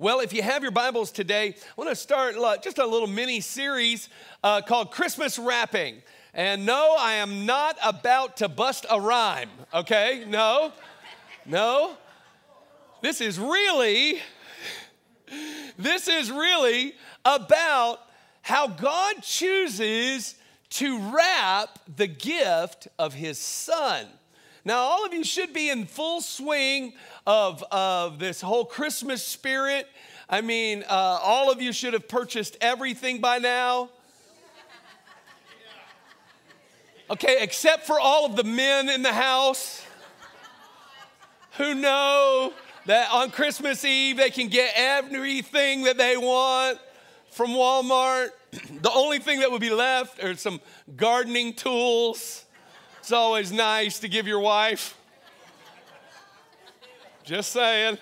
Well, if you have your Bibles today, I want to start just a little mini series uh, called Christmas Wrapping. And no, I am not about to bust a rhyme, okay? No, no. This is really, this is really about how God chooses to wrap the gift of His Son. Now, all of you should be in full swing of, of this whole Christmas spirit. I mean, uh, all of you should have purchased everything by now. Okay, except for all of the men in the house who know that on Christmas Eve they can get everything that they want from Walmart. The only thing that would be left are some gardening tools. It's always nice to give your wife. Just saying.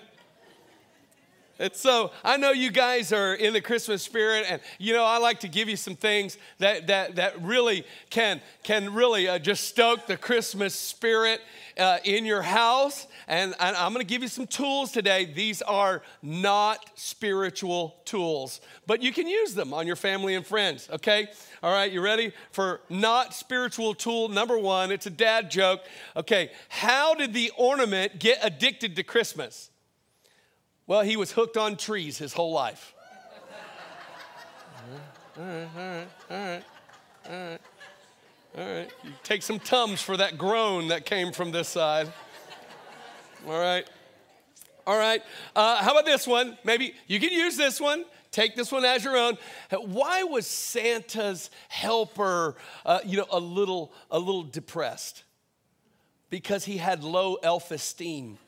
It's so I know you guys are in the Christmas spirit, and you know I like to give you some things that that that really can can really uh, just stoke the Christmas spirit uh, in your house. And, and I'm going to give you some tools today. These are not spiritual tools, but you can use them on your family and friends. Okay, all right, you ready for not spiritual tool number one? It's a dad joke. Okay, how did the ornament get addicted to Christmas? Well, he was hooked on trees his whole life. all right, all right, all right, all right. All right, take some tums for that groan that came from this side. All right. All right. Uh, how about this one? Maybe you can use this one. Take this one as your own. Why was Santa's helper, uh, you know, a little, a little depressed? Because he had low self-esteem.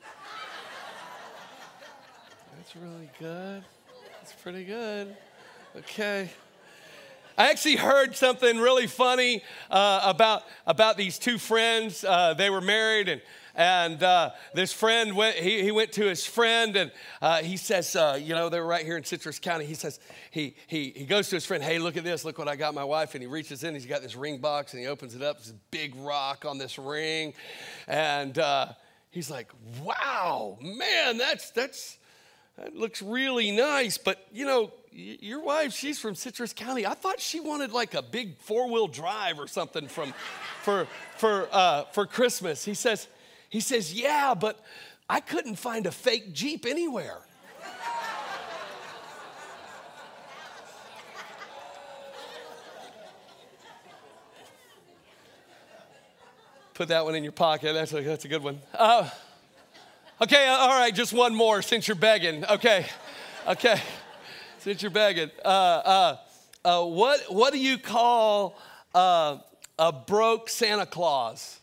That's really good. That's pretty good. Okay. I actually heard something really funny uh, about, about these two friends. Uh, they were married, and and uh, this friend went, he, he went to his friend and uh, he says, uh, you know, they're right here in Citrus County. He says, he, he, he goes to his friend, hey, look at this, look what I got my wife. And he reaches in, he's got this ring box and he opens it up. There's a big rock on this ring. And uh, he's like, wow, man, that's, that's, that looks really nice. But, you know, your wife, she's from Citrus County. I thought she wanted like a big four wheel drive or something from, for, for, uh, for Christmas. He says, he says, Yeah, but I couldn't find a fake Jeep anywhere. Put that one in your pocket. That's a, that's a good one. Uh, okay, uh, all right, just one more since you're begging. Okay, okay, since you're begging. Uh, uh, uh what, what do you call uh, a broke Santa Claus?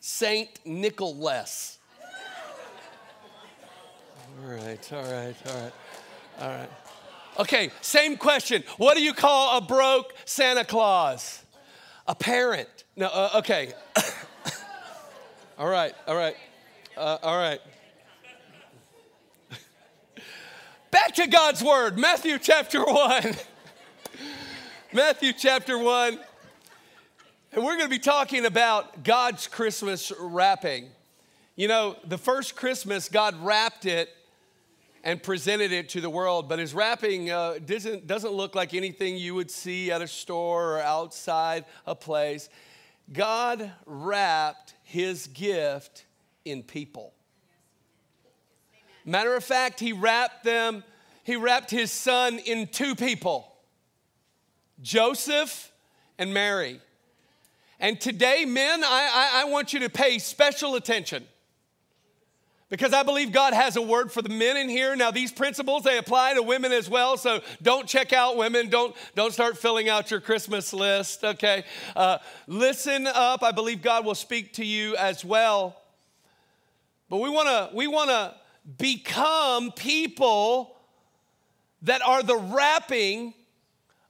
Saint Nicholas. All right, all right, all right, all right. Okay, same question. What do you call a broke Santa Claus? A parent. No, uh, okay. all right, all right, uh, all right. Back to God's word, Matthew chapter 1. Matthew chapter 1. And we're going to be talking about God's Christmas wrapping. You know, the first Christmas, God wrapped it and presented it to the world, but his wrapping uh, doesn't, doesn't look like anything you would see at a store or outside a place. God wrapped his gift in people. Matter of fact, he wrapped them, he wrapped his son in two people Joseph and Mary. And today, men, I, I, I want you to pay special attention because I believe God has a word for the men in here. Now, these principles, they apply to women as well, so don't check out women. Don't, don't start filling out your Christmas list, okay? Uh, listen up. I believe God will speak to you as well. But we wanna, we wanna become people that are the wrapping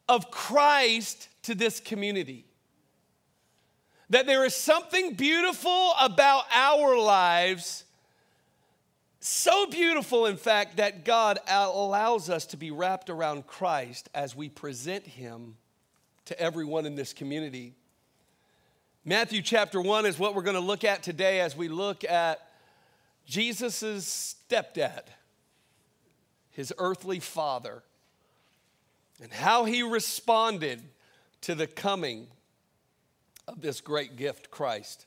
of Christ to this community that there is something beautiful about our lives, so beautiful, in fact, that God allows us to be wrapped around Christ as we present Him to everyone in this community. Matthew chapter 1 is what we're going to look at today as we look at Jesus' stepdad. his earthly father, and how he responded to the coming of this great gift, Christ.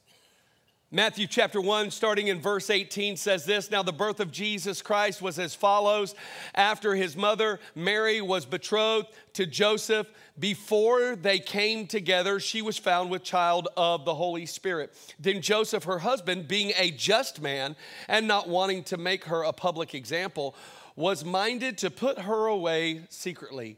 Matthew chapter 1, starting in verse 18, says this Now the birth of Jesus Christ was as follows. After his mother Mary was betrothed to Joseph, before they came together, she was found with child of the Holy Spirit. Then Joseph, her husband, being a just man and not wanting to make her a public example, was minded to put her away secretly.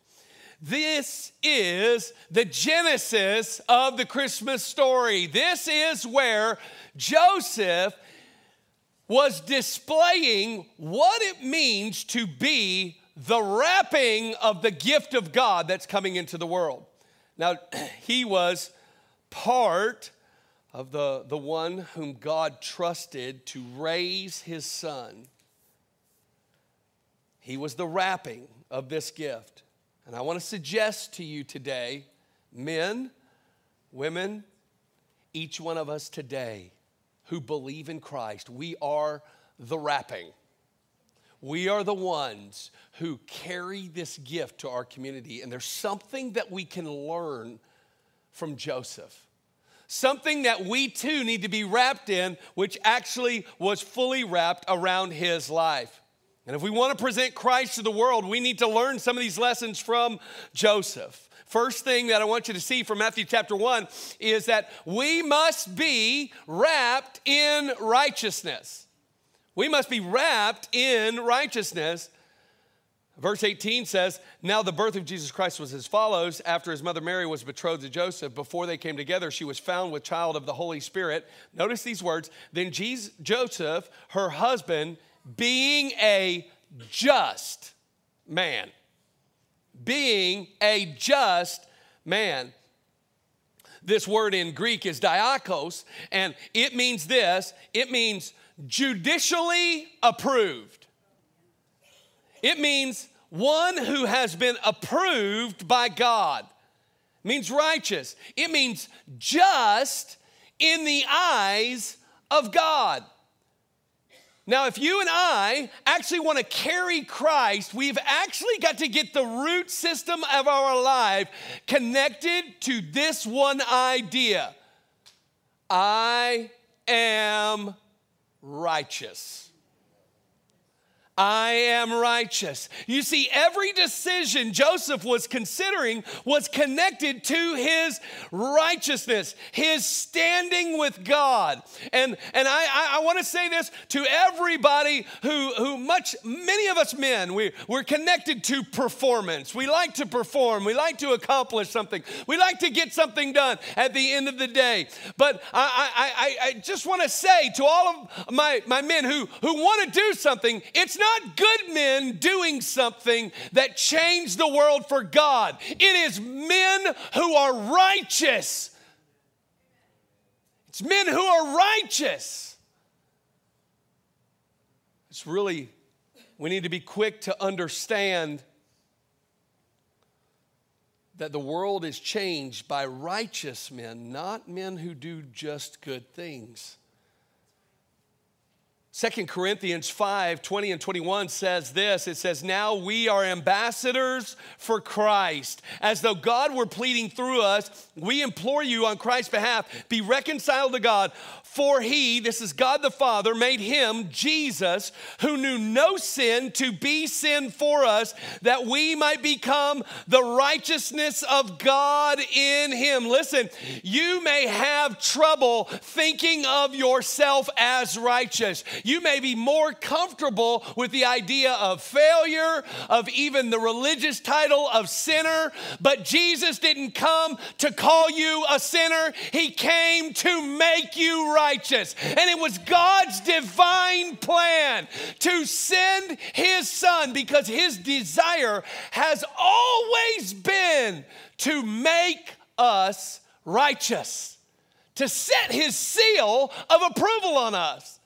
This is the genesis of the Christmas story. This is where Joseph was displaying what it means to be the wrapping of the gift of God that's coming into the world. Now, he was part of the, the one whom God trusted to raise his son. He was the wrapping of this gift. And I want to suggest to you today, men, women, each one of us today who believe in Christ, we are the wrapping. We are the ones who carry this gift to our community. And there's something that we can learn from Joseph. Something that we too need to be wrapped in, which actually was fully wrapped around his life. And if we want to present Christ to the world, we need to learn some of these lessons from Joseph. First thing that I want you to see from Matthew chapter 1 is that we must be wrapped in righteousness. We must be wrapped in righteousness. Verse 18 says, Now the birth of Jesus Christ was as follows. After his mother Mary was betrothed to Joseph, before they came together, she was found with child of the Holy Spirit. Notice these words. Then Jesus, Joseph, her husband, being a just man. Being a just man. This word in Greek is dikaios, and it means this it means judicially approved. It means one who has been approved by God. It means righteous. It means just in the eyes of God. Now, if you and I actually want to carry Christ, we've actually got to get the root system of our life connected to this one idea I am righteous. I am righteous. You see, every decision Joseph was considering was connected to his righteousness, his standing with God. And, and I, I, I want to say this to everybody who, who much, many of us men, we, we're connected to performance. We like to perform, we like to accomplish something, we like to get something done at the end of the day. But I, I, I, I just want to say to all of my, my men who, who want to do something, it's not good men doing something that changed the world for God. It is men who are righteous. It's men who are righteous. It's really, we need to be quick to understand that the world is changed by righteous men, not men who do just good things. Second Corinthians 5 20 and 21 says this it says, Now we are ambassadors for Christ. As though God were pleading through us, we implore you on Christ's behalf, be reconciled to God. For he, this is God the Father, made him, Jesus, who knew no sin, to be sin for us, that we might become the righteousness of God in him. Listen, you may have trouble thinking of yourself as righteous. You may be more comfortable with the idea of failure, of even the religious title of sinner, but Jesus didn't come to call you a sinner, he came to make you righteous. And it was God's divine plan to send his son because his desire has always been to make us righteous, to set his seal of approval on us.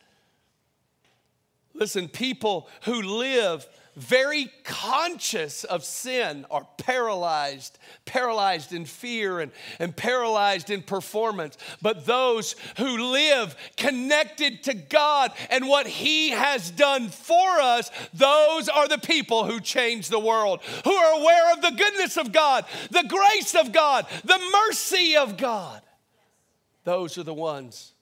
Listen, people who live very conscious of sin are paralyzed, paralyzed in fear and, and paralyzed in performance. But those who live connected to God and what He has done for us, those are the people who change the world, who are aware of the goodness of God, the grace of God, the mercy of God. Those are the ones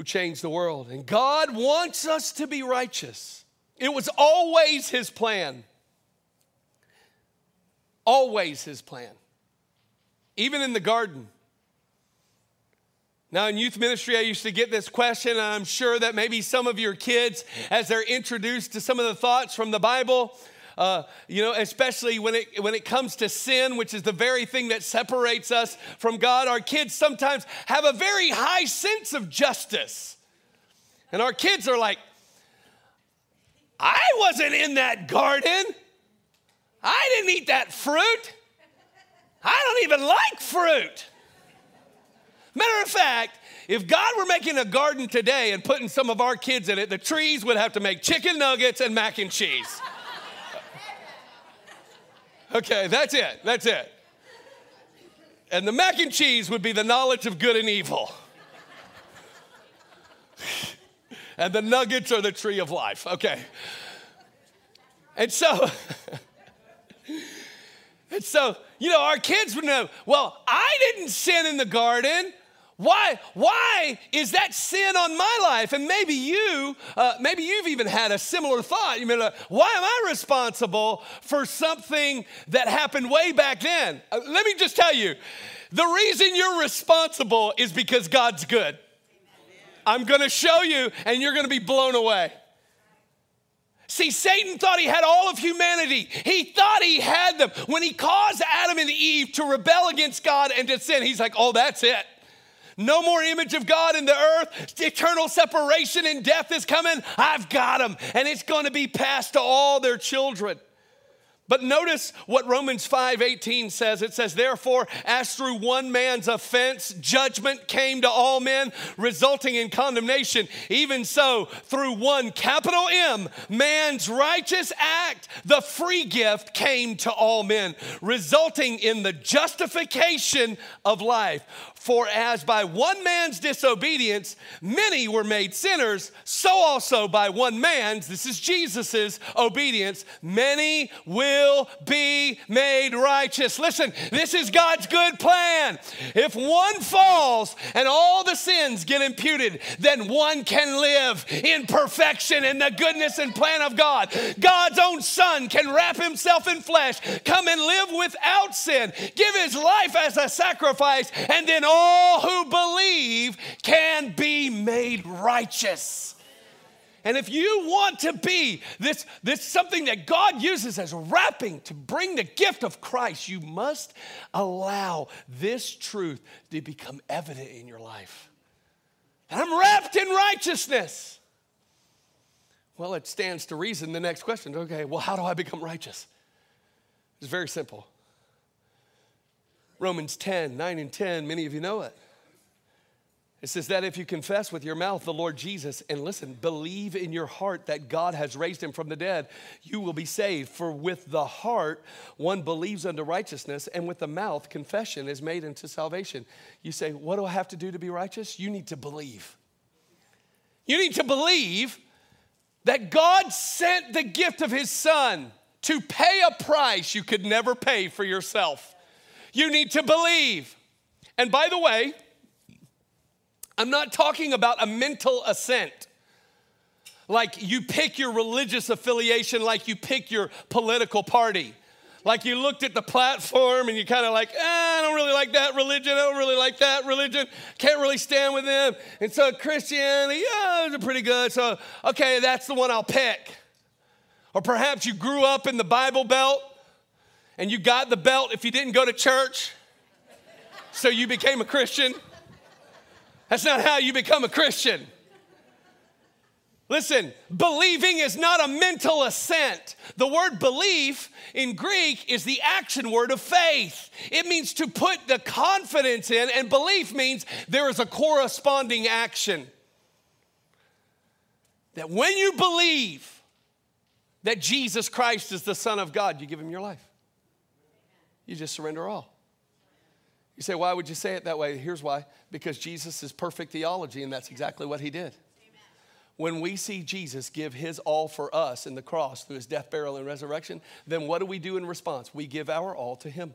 who change the world. And God wants us to be righteous. It was always his plan. Always his plan. Even in the garden. Now, in youth ministry, I used to get this question, and I'm sure that maybe some of your kids, as they're introduced to some of the thoughts from the Bible, uh, you know, especially when it, when it comes to sin, which is the very thing that separates us from God, our kids sometimes have a very high sense of justice. And our kids are like, I wasn't in that garden. I didn't eat that fruit. I don't even like fruit. Matter of fact, if God were making a garden today and putting some of our kids in it, the trees would have to make chicken nuggets and mac and cheese. Okay, that's it. That's it. And the mac and cheese would be the knowledge of good and evil. and the nuggets are the tree of life. Okay. And so, and so, you know, our kids would know, well, I didn't sin in the garden. Why, why is that sin on my life? And maybe you, uh, maybe you've even had a similar thought. You mean, uh, why am I responsible for something that happened way back then? Uh, let me just tell you, the reason you're responsible is because God's good. I'm going to show you, and you're going to be blown away. See, Satan thought he had all of humanity. He thought he had them. When he caused Adam and Eve to rebel against God and to sin, he's like, oh, that's it. No more image of God in the earth. Eternal separation and death is coming. I've got them. And it's going to be passed to all their children. But notice what Romans 5:18 says. It says, "Therefore, as through one man's offense judgment came to all men, resulting in condemnation, even so through one capital M man's righteous act, the free gift came to all men, resulting in the justification of life. For as by one man's disobedience many were made sinners, so also by one man's, this is Jesus's obedience, many will be made righteous. Listen, this is God's good plan. If one falls and all the sins get imputed, then one can live in perfection in the goodness and plan of God. God's own Son can wrap himself in flesh, come and live without sin, give his life as a sacrifice, and then all who believe can be made righteous. And if you want to be this, this something that God uses as wrapping to bring the gift of Christ, you must allow this truth to become evident in your life. I'm wrapped in righteousness. Well, it stands to reason the next question okay, well, how do I become righteous? It's very simple. Romans 10, 9 and 10, many of you know it. It says that if you confess with your mouth the Lord Jesus and listen, believe in your heart that God has raised him from the dead, you will be saved. For with the heart one believes unto righteousness, and with the mouth confession is made unto salvation. You say, What do I have to do to be righteous? You need to believe. You need to believe that God sent the gift of His Son to pay a price you could never pay for yourself. You need to believe. And by the way, I'm not talking about a mental assent. Like you pick your religious affiliation, like you pick your political party. Like you looked at the platform and you kind of like, eh, I don't really like that religion. I don't really like that religion. Can't really stand with them. And so Christianity, yeah, those are pretty good. So, okay, that's the one I'll pick. Or perhaps you grew up in the Bible Belt and you got the belt if you didn't go to church. So you became a Christian. That's not how you become a Christian. Listen, believing is not a mental assent. The word belief in Greek is the action word of faith. It means to put the confidence in, and belief means there is a corresponding action. That when you believe that Jesus Christ is the Son of God, you give him your life. You just surrender all. You say, why would you say it that way? Here's why because Jesus is perfect theology, and that's exactly what he did when we see Jesus give his all for us in the cross through his death, burial, and resurrection, then what do we do in response? We give our all to him.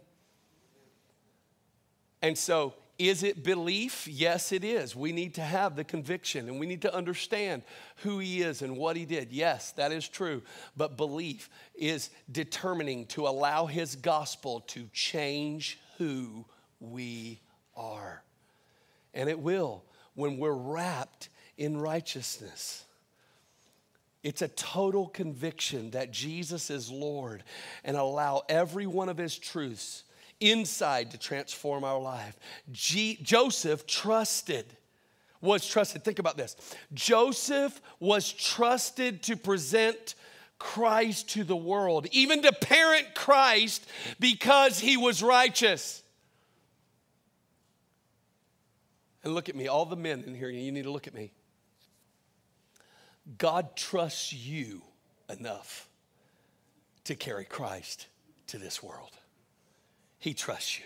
And so, is it belief? Yes, it is. We need to have the conviction and we need to understand who he is and what he did. Yes, that is true. But belief is determining to allow his gospel to change who we are. And it will when we're wrapped in righteousness. It's a total conviction that Jesus is Lord and allow every one of his truths inside to transform our life. G- Joseph trusted, was trusted. Think about this Joseph was trusted to present Christ to the world, even to parent Christ because he was righteous. And look at me, all the men in here, you need to look at me. God trusts you enough to carry Christ to this world. He trusts you.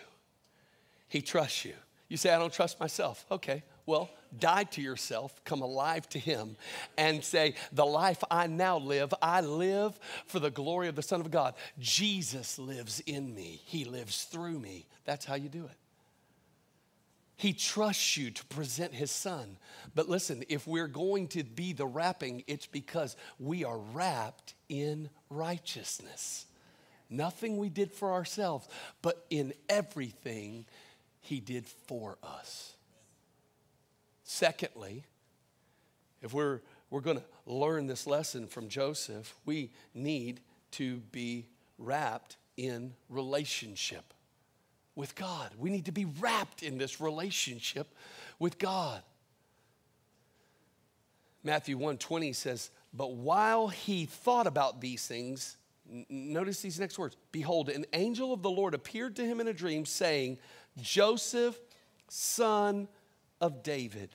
He trusts you. You say, I don't trust myself. Okay, well, die to yourself, come alive to Him, and say, The life I now live, I live for the glory of the Son of God. Jesus lives in me, He lives through me. That's how you do it. He trusts you to present his son. But listen, if we're going to be the wrapping, it's because we are wrapped in righteousness. Nothing we did for ourselves, but in everything he did for us. Secondly, if we're, we're going to learn this lesson from Joseph, we need to be wrapped in relationship with God. We need to be wrapped in this relationship with God. Matthew 120 says, But while he thought about these things, n- notice these next words Behold, an angel of the Lord appeared to him in a dream, saying, Joseph, son of David,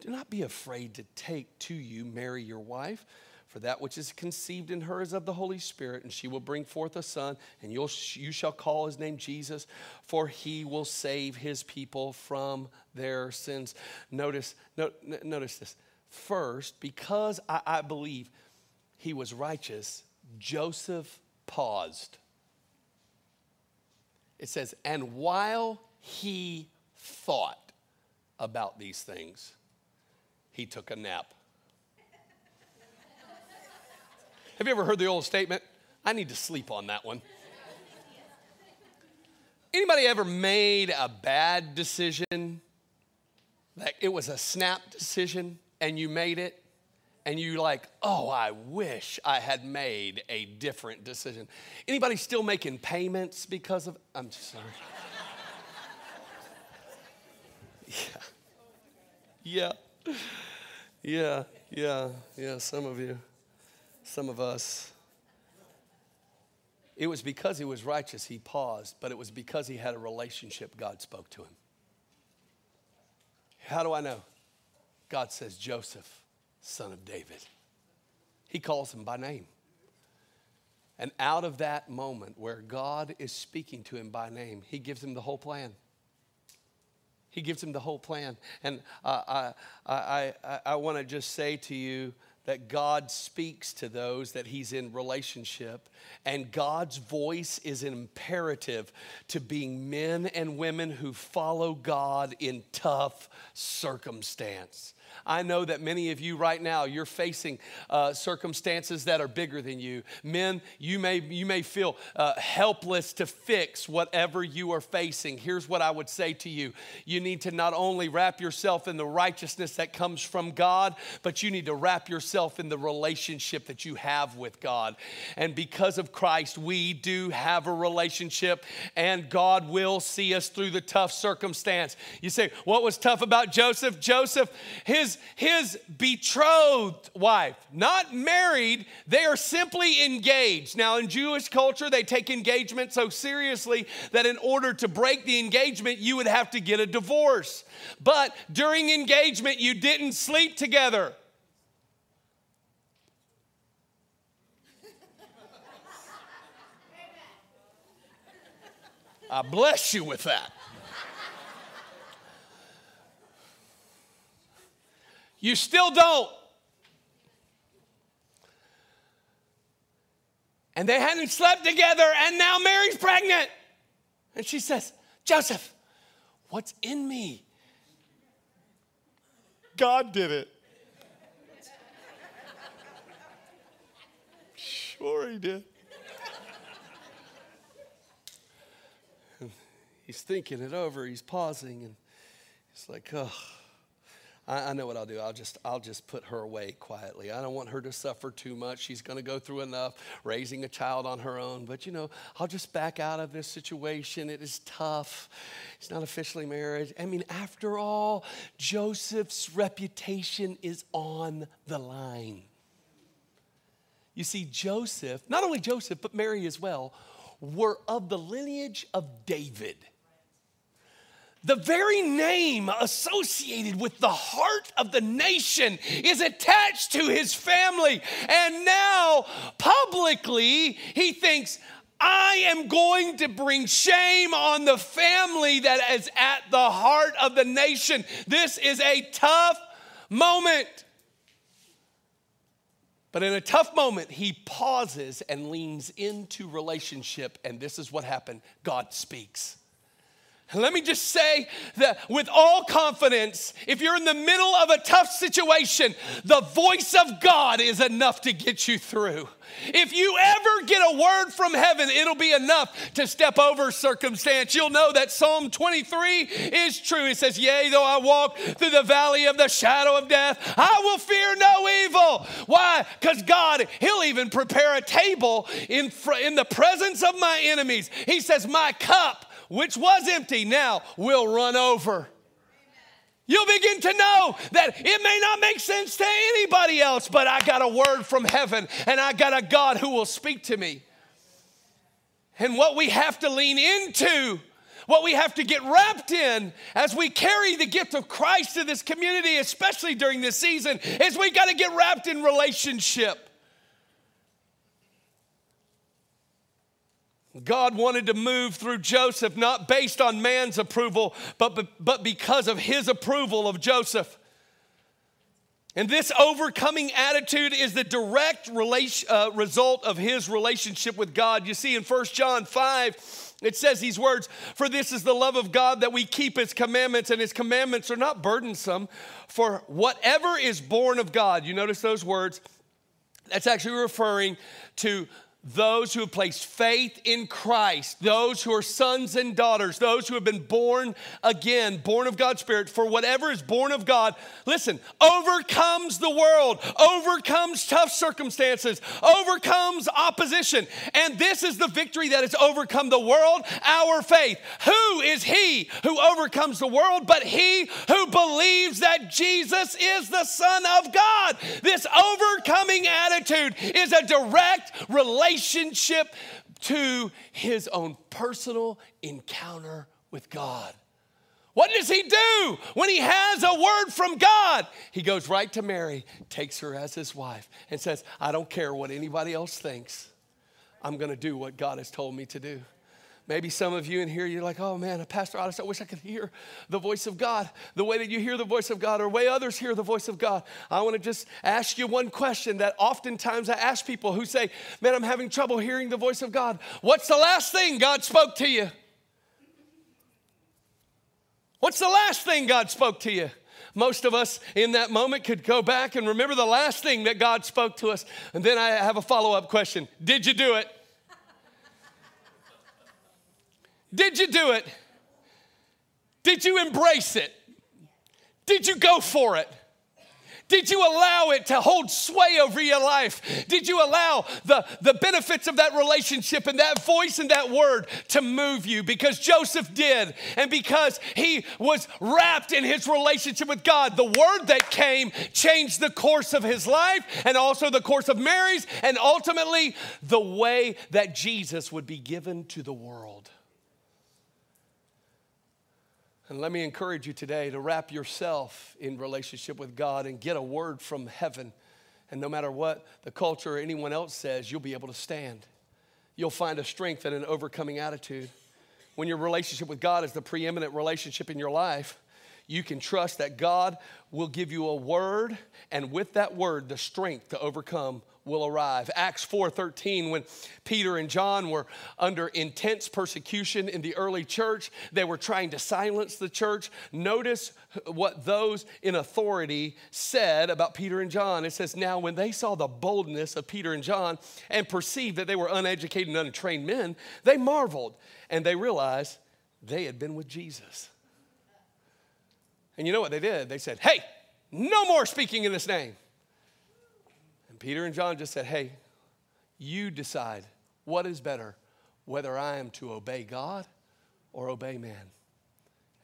do not be afraid to take to you Mary, your wife for that which is conceived in her is of the Holy Spirit, and she will bring forth a son, and you'll, you shall call his name Jesus, for he will save his people from their sins. Notice, no, notice this. First, because I, I believe he was righteous, Joseph paused. It says, and while he thought about these things, he took a nap. Have you ever heard the old statement? I need to sleep on that one. Anybody ever made a bad decision? Like it was a snap decision and you made it and you like, "Oh, I wish I had made a different decision." Anybody still making payments because of I'm sorry. yeah. Yeah. Yeah, yeah, yeah, some of you some of us. It was because he was righteous, he paused, but it was because he had a relationship, God spoke to him. How do I know? God says, Joseph, son of David. He calls him by name. And out of that moment where God is speaking to him by name, he gives him the whole plan. He gives him the whole plan. And uh, I, I, I, I want to just say to you that God speaks to those that He's in relationship, and God's voice is imperative to being men and women who follow God in tough circumstance. I know that many of you right now, you're facing uh, circumstances that are bigger than you. Men, you may, you may feel uh, helpless to fix whatever you are facing. Here's what I would say to you you need to not only wrap yourself in the righteousness that comes from God, but you need to wrap yourself in the relationship that you have with God. And because of Christ, we do have a relationship, and God will see us through the tough circumstance. You say, What was tough about Joseph? Joseph, his, his betrothed wife, not married, they are simply engaged. Now, in Jewish culture, they take engagement so seriously that in order to break the engagement, you would have to get a divorce. But during engagement, you didn't sleep together. I bless you with that. You still don't. And they hadn't slept together, and now Mary's pregnant. And she says, Joseph, what's in me? God did it. Sure, he did. He's thinking it over, he's pausing, and he's like, oh. I, I, know what I'll do. I'll just, I'll just put her away quietly. I don't want her to suffer too much. She's going to go through enough raising a child on her own. But, you know, I'll just back out of this situation. It is tough. It's not officially married. I mean, after all, Joseph's reputation is on the line. You see, Joseph, not only Joseph, but Mary as well, were of the lineage of David. The very name associated with the heart of the nation is attached to his family. And now, publicly, he thinks, I am going to bring shame on the family that is at the heart of the nation. This is a tough moment. But in a tough moment, he pauses and leans into relationship. And this is what happened God speaks. Let me just say that with all confidence, if you're in the middle of a tough situation, the voice of God is enough to get you through. If you ever get a word from heaven, it'll be enough to step over circumstance. You'll know that Psalm 23 is true. It says, Yea, though I walk through the valley of the shadow of death, I will fear no evil. Why? Because God, He'll even prepare a table in, in the presence of my enemies. He says, My cup which was empty, now will run over. You'll begin to know that it may not make sense to anybody else, but I got a word from heaven and I got a God who will speak to me. And what we have to lean into, what we have to get wrapped in as we carry the gift of Christ to this community, especially during this season, is we got to get wrapped in relationship. God wanted to move through Joseph not based on man's approval, but, but because of his approval of Joseph. And this overcoming attitude is the direct relation, uh, result of his relationship with God. You see, in 1 John 5, it says these words For this is the love of God that we keep his commandments, and his commandments are not burdensome. For whatever is born of God, you notice those words, that's actually referring to those who have placed faith in Christ, those who are sons and daughters, those who have been born again, born of God's Spirit, for whatever is born of God, listen, overcomes the world, overcomes tough circumstances, overcomes opposition. And this is the victory that has overcome the world, our faith. Who is he who overcomes the world but he who believes that Jesus is the Son of God? This overcoming attitude is a direct relation relationship to his own personal encounter with God. What does he do when he has a word from God? He goes right to Mary, takes her as his wife, and says, I don't care what anybody else thinks. I'm going to do what God has told me to do. Maybe some of you in here, you're like, oh man, Pastor Otis, I wish I could hear the voice of God the way that you hear the voice of God or way others hear the voice of God. I want to just ask you one question that oftentimes I ask people who say, man, I'm having trouble hearing the voice of God. What's the last thing God spoke to you? What's the last thing God spoke to you? Most of us in that moment could go back and remember the last thing that God spoke to us. And then I have a follow up question Did you do it? Did you do it? Did you embrace it? Did you go for it? Did you allow it to hold sway over your life? Did you allow the, the benefits of that relationship and that voice and that word to move you? Because Joseph did, and because he was wrapped in his relationship with God, the word that came changed the course of his life and also the course of Mary's, and ultimately the way that Jesus would be given to the world. And let me encourage you today to wrap yourself in relationship with God and get a word from heaven. And no matter what the culture or anyone else says, you'll be able to stand. You'll find a strength and an overcoming attitude. When your relationship with God is the preeminent relationship in your life, you can trust that God will give you a word, and with that word, the strength to overcome will arrive. Acts 4:13 when Peter and John were under intense persecution in the early church, they were trying to silence the church. Notice what those in authority said about Peter and John. It says, "Now when they saw the boldness of Peter and John and perceived that they were uneducated and untrained men, they marveled and they realized they had been with Jesus." And you know what they did? They said, "Hey, no more speaking in this name." Peter and John just said, Hey, you decide what is better, whether I am to obey God or obey man.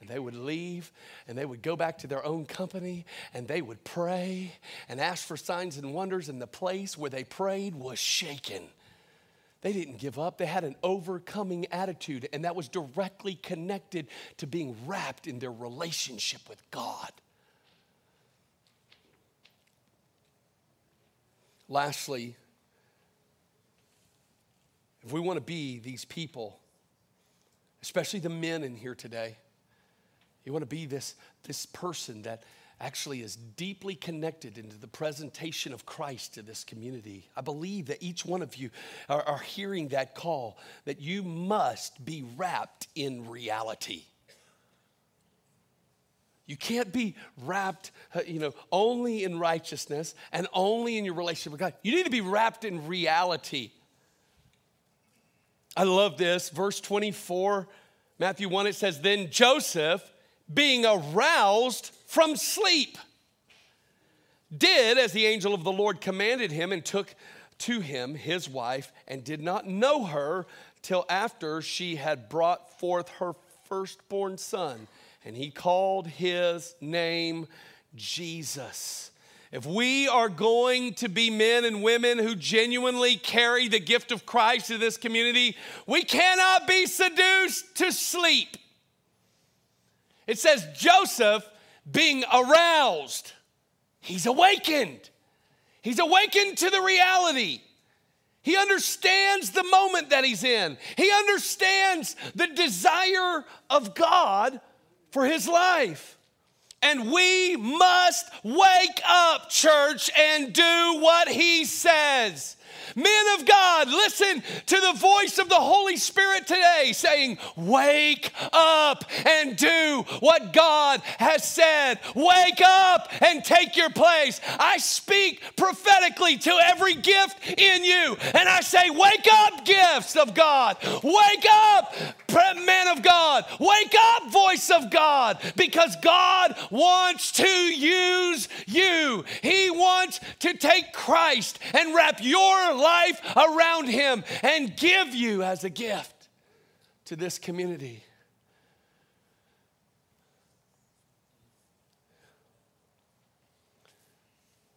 And they would leave and they would go back to their own company and they would pray and ask for signs and wonders. And the place where they prayed was shaken. They didn't give up. They had an overcoming attitude, and that was directly connected to being wrapped in their relationship with God. Lastly, if we want to be these people, especially the men in here today, you want to be this, this person that actually is deeply connected into the presentation of Christ to this community. I believe that each one of you are, are hearing that call that you must be wrapped in reality. You can't be wrapped, uh, you know, only in righteousness and only in your relationship with God. You need to be wrapped in reality. I love this. Verse 24, Matthew 1, it says, Then Joseph, being aroused from sleep, did as the angel of the Lord commanded him and took to him his wife and did not know her till after she had brought forth her firstborn son and he called his name Jesus. If we are going to be men and women who genuinely carry the gift of Christ to this community, we cannot be seduced to sleep. It says Joseph being aroused, he's awakened. He's awakened to the reality. He understands the moment that he's in. He understands the desire of God for his life. And we must wake up, church, and do what he says. Men of God, listen to the voice of the Holy Spirit today saying, Wake up and do what God has said. Wake up and take your place. I speak prophetically to every gift in you, and I say, Wake up, gifts of God. Wake up, man of God. Wake up, voice of God, because God wants to use you. He wants to take Christ and wrap your life around him and give you as a gift to this community.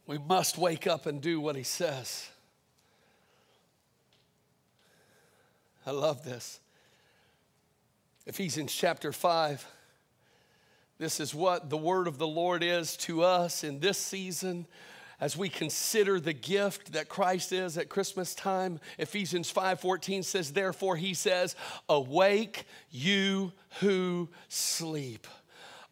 We must wake up and do what he says. I love this. Ephesians chapter 5. This is what the word of the Lord is to us in this season as we consider the gift that Christ is at Christmas time, Ephesians 5:14 says, "Therefore he says, awake you who sleep.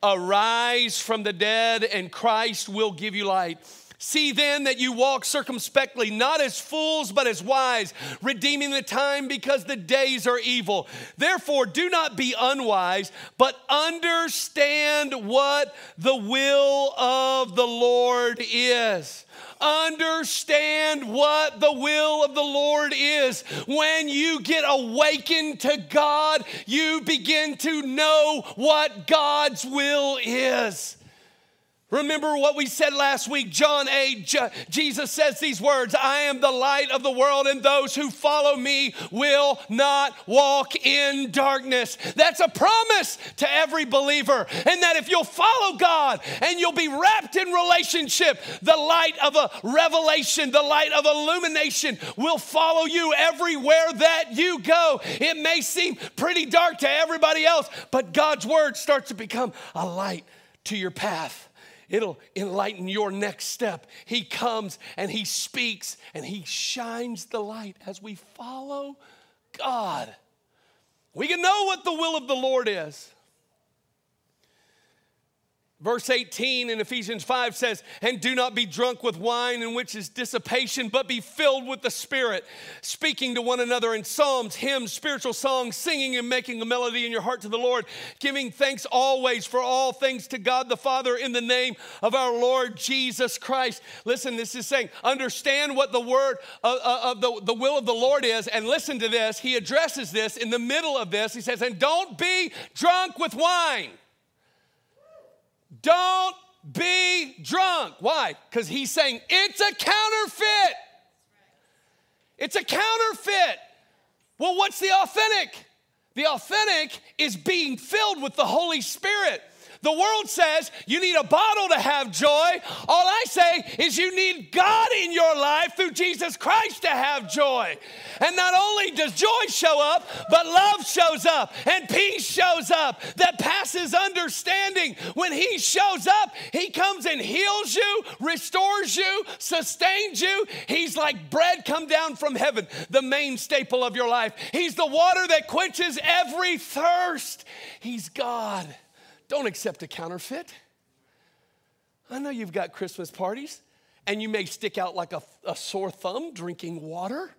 Arise from the dead and Christ will give you light." See then that you walk circumspectly, not as fools, but as wise, redeeming the time because the days are evil. Therefore, do not be unwise, but understand what the will of the Lord is. Understand what the will of the Lord is. When you get awakened to God, you begin to know what God's will is. Remember what we said last week, John 8, Jesus says these words I am the light of the world, and those who follow me will not walk in darkness. That's a promise to every believer. And that if you'll follow God and you'll be wrapped in relationship, the light of a revelation, the light of illumination will follow you everywhere that you go. It may seem pretty dark to everybody else, but God's word starts to become a light to your path. It'll enlighten your next step. He comes and He speaks and He shines the light as we follow God. We can know what the will of the Lord is. Verse 18 in Ephesians 5 says, And do not be drunk with wine, in which is dissipation, but be filled with the Spirit, speaking to one another in psalms, hymns, spiritual songs, singing and making a melody in your heart to the Lord, giving thanks always for all things to God the Father in the name of our Lord Jesus Christ. Listen, this is saying, understand what the word of, of the, the will of the Lord is, and listen to this. He addresses this in the middle of this. He says, And don't be drunk with wine. Don't be drunk. Why? Because he's saying it's a counterfeit. It's a counterfeit. Well, what's the authentic? The authentic is being filled with the Holy Spirit. The world says you need a bottle to have joy. All I say is you need God in your life through Jesus Christ to have joy. And not only does joy show up, but love shows up and peace shows up that passes understanding. When He shows up, He comes and heals you, restores you, sustains you. He's like bread come down from heaven, the main staple of your life. He's the water that quenches every thirst. He's God. Don't accept a counterfeit. I know you've got Christmas parties and you may stick out like a, a, sore thumb drinking water,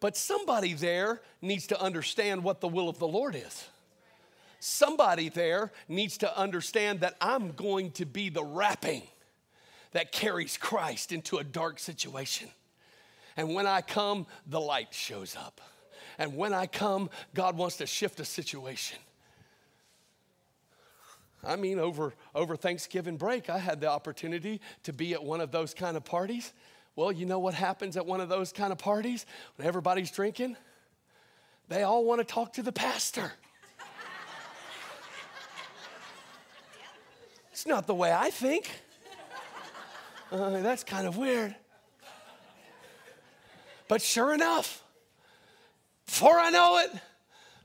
but somebody there needs to understand what the will of the Lord is. Somebody there needs to understand that I'm going to be the wrapping that carries Christ into a dark situation. And when I come, the light shows up. And when I come, God wants to shift a situation. I mean, over, over Thanksgiving break, I had the opportunity to be at one of those kind of parties. Well, you know what happens at one of those kind of parties when everybody's drinking? They all want to talk to the pastor. it's not the way I think. Uh, that's kind of weird. But sure enough, before I know it,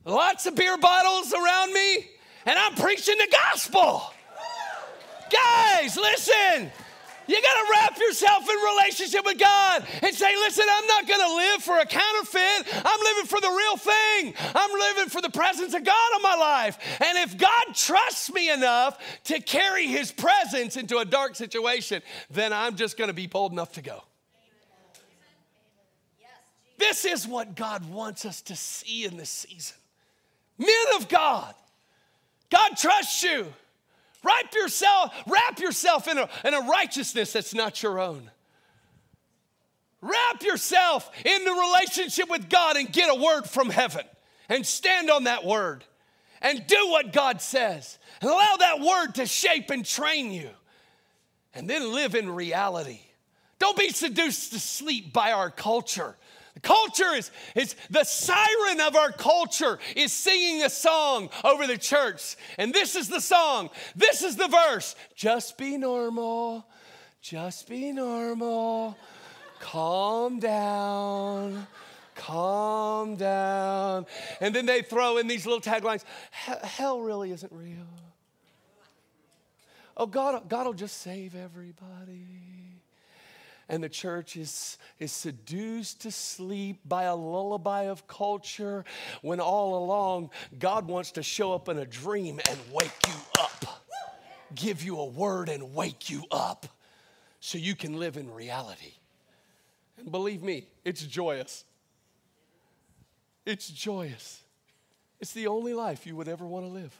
lots of beer bottles around me, and I'm preaching the gospel. Guys, listen. You got to wrap yourself in relationship with God and say, listen, I'm not going to live for a counterfeit. I'm living for the real thing. I'm living for the presence of God in my life. And if God trusts me enough to carry his presence into a dark situation, then I'm just going to be bold enough to go. This is what God wants us to see in this season. Men of God, God trusts you. Wrap yourself, wrap yourself in a, in a righteousness that's not your own. Wrap yourself in the relationship with God and get a word from heaven and stand on that word and do what God says and allow that word to shape and train you and then live in reality. Don't be seduced to sleep by our culture culture is, is the siren of our culture is singing a song over the church. And this is the song. This is the verse. Just be normal. Just be normal. Calm down. Calm down. And then they throw in these little taglines Hell really isn't real. Oh, God, God will just save everybody. And the church is, is seduced to sleep by a lullaby of culture when all along God wants to show up in a dream and wake you up, give you a word and wake you up so you can live in reality. And believe me, it's joyous. It's joyous. It's the only life you would ever want to live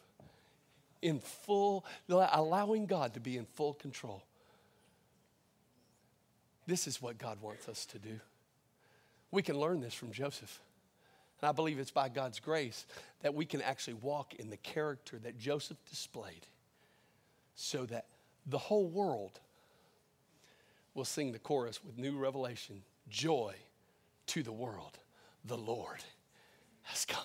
in full, allowing God to be in full control. This is what God wants us to do. We can learn this from Joseph. And I believe it's by God's grace that we can actually walk in the character that Joseph displayed so that the whole world will sing the chorus with new revelation joy to the world. The Lord has come.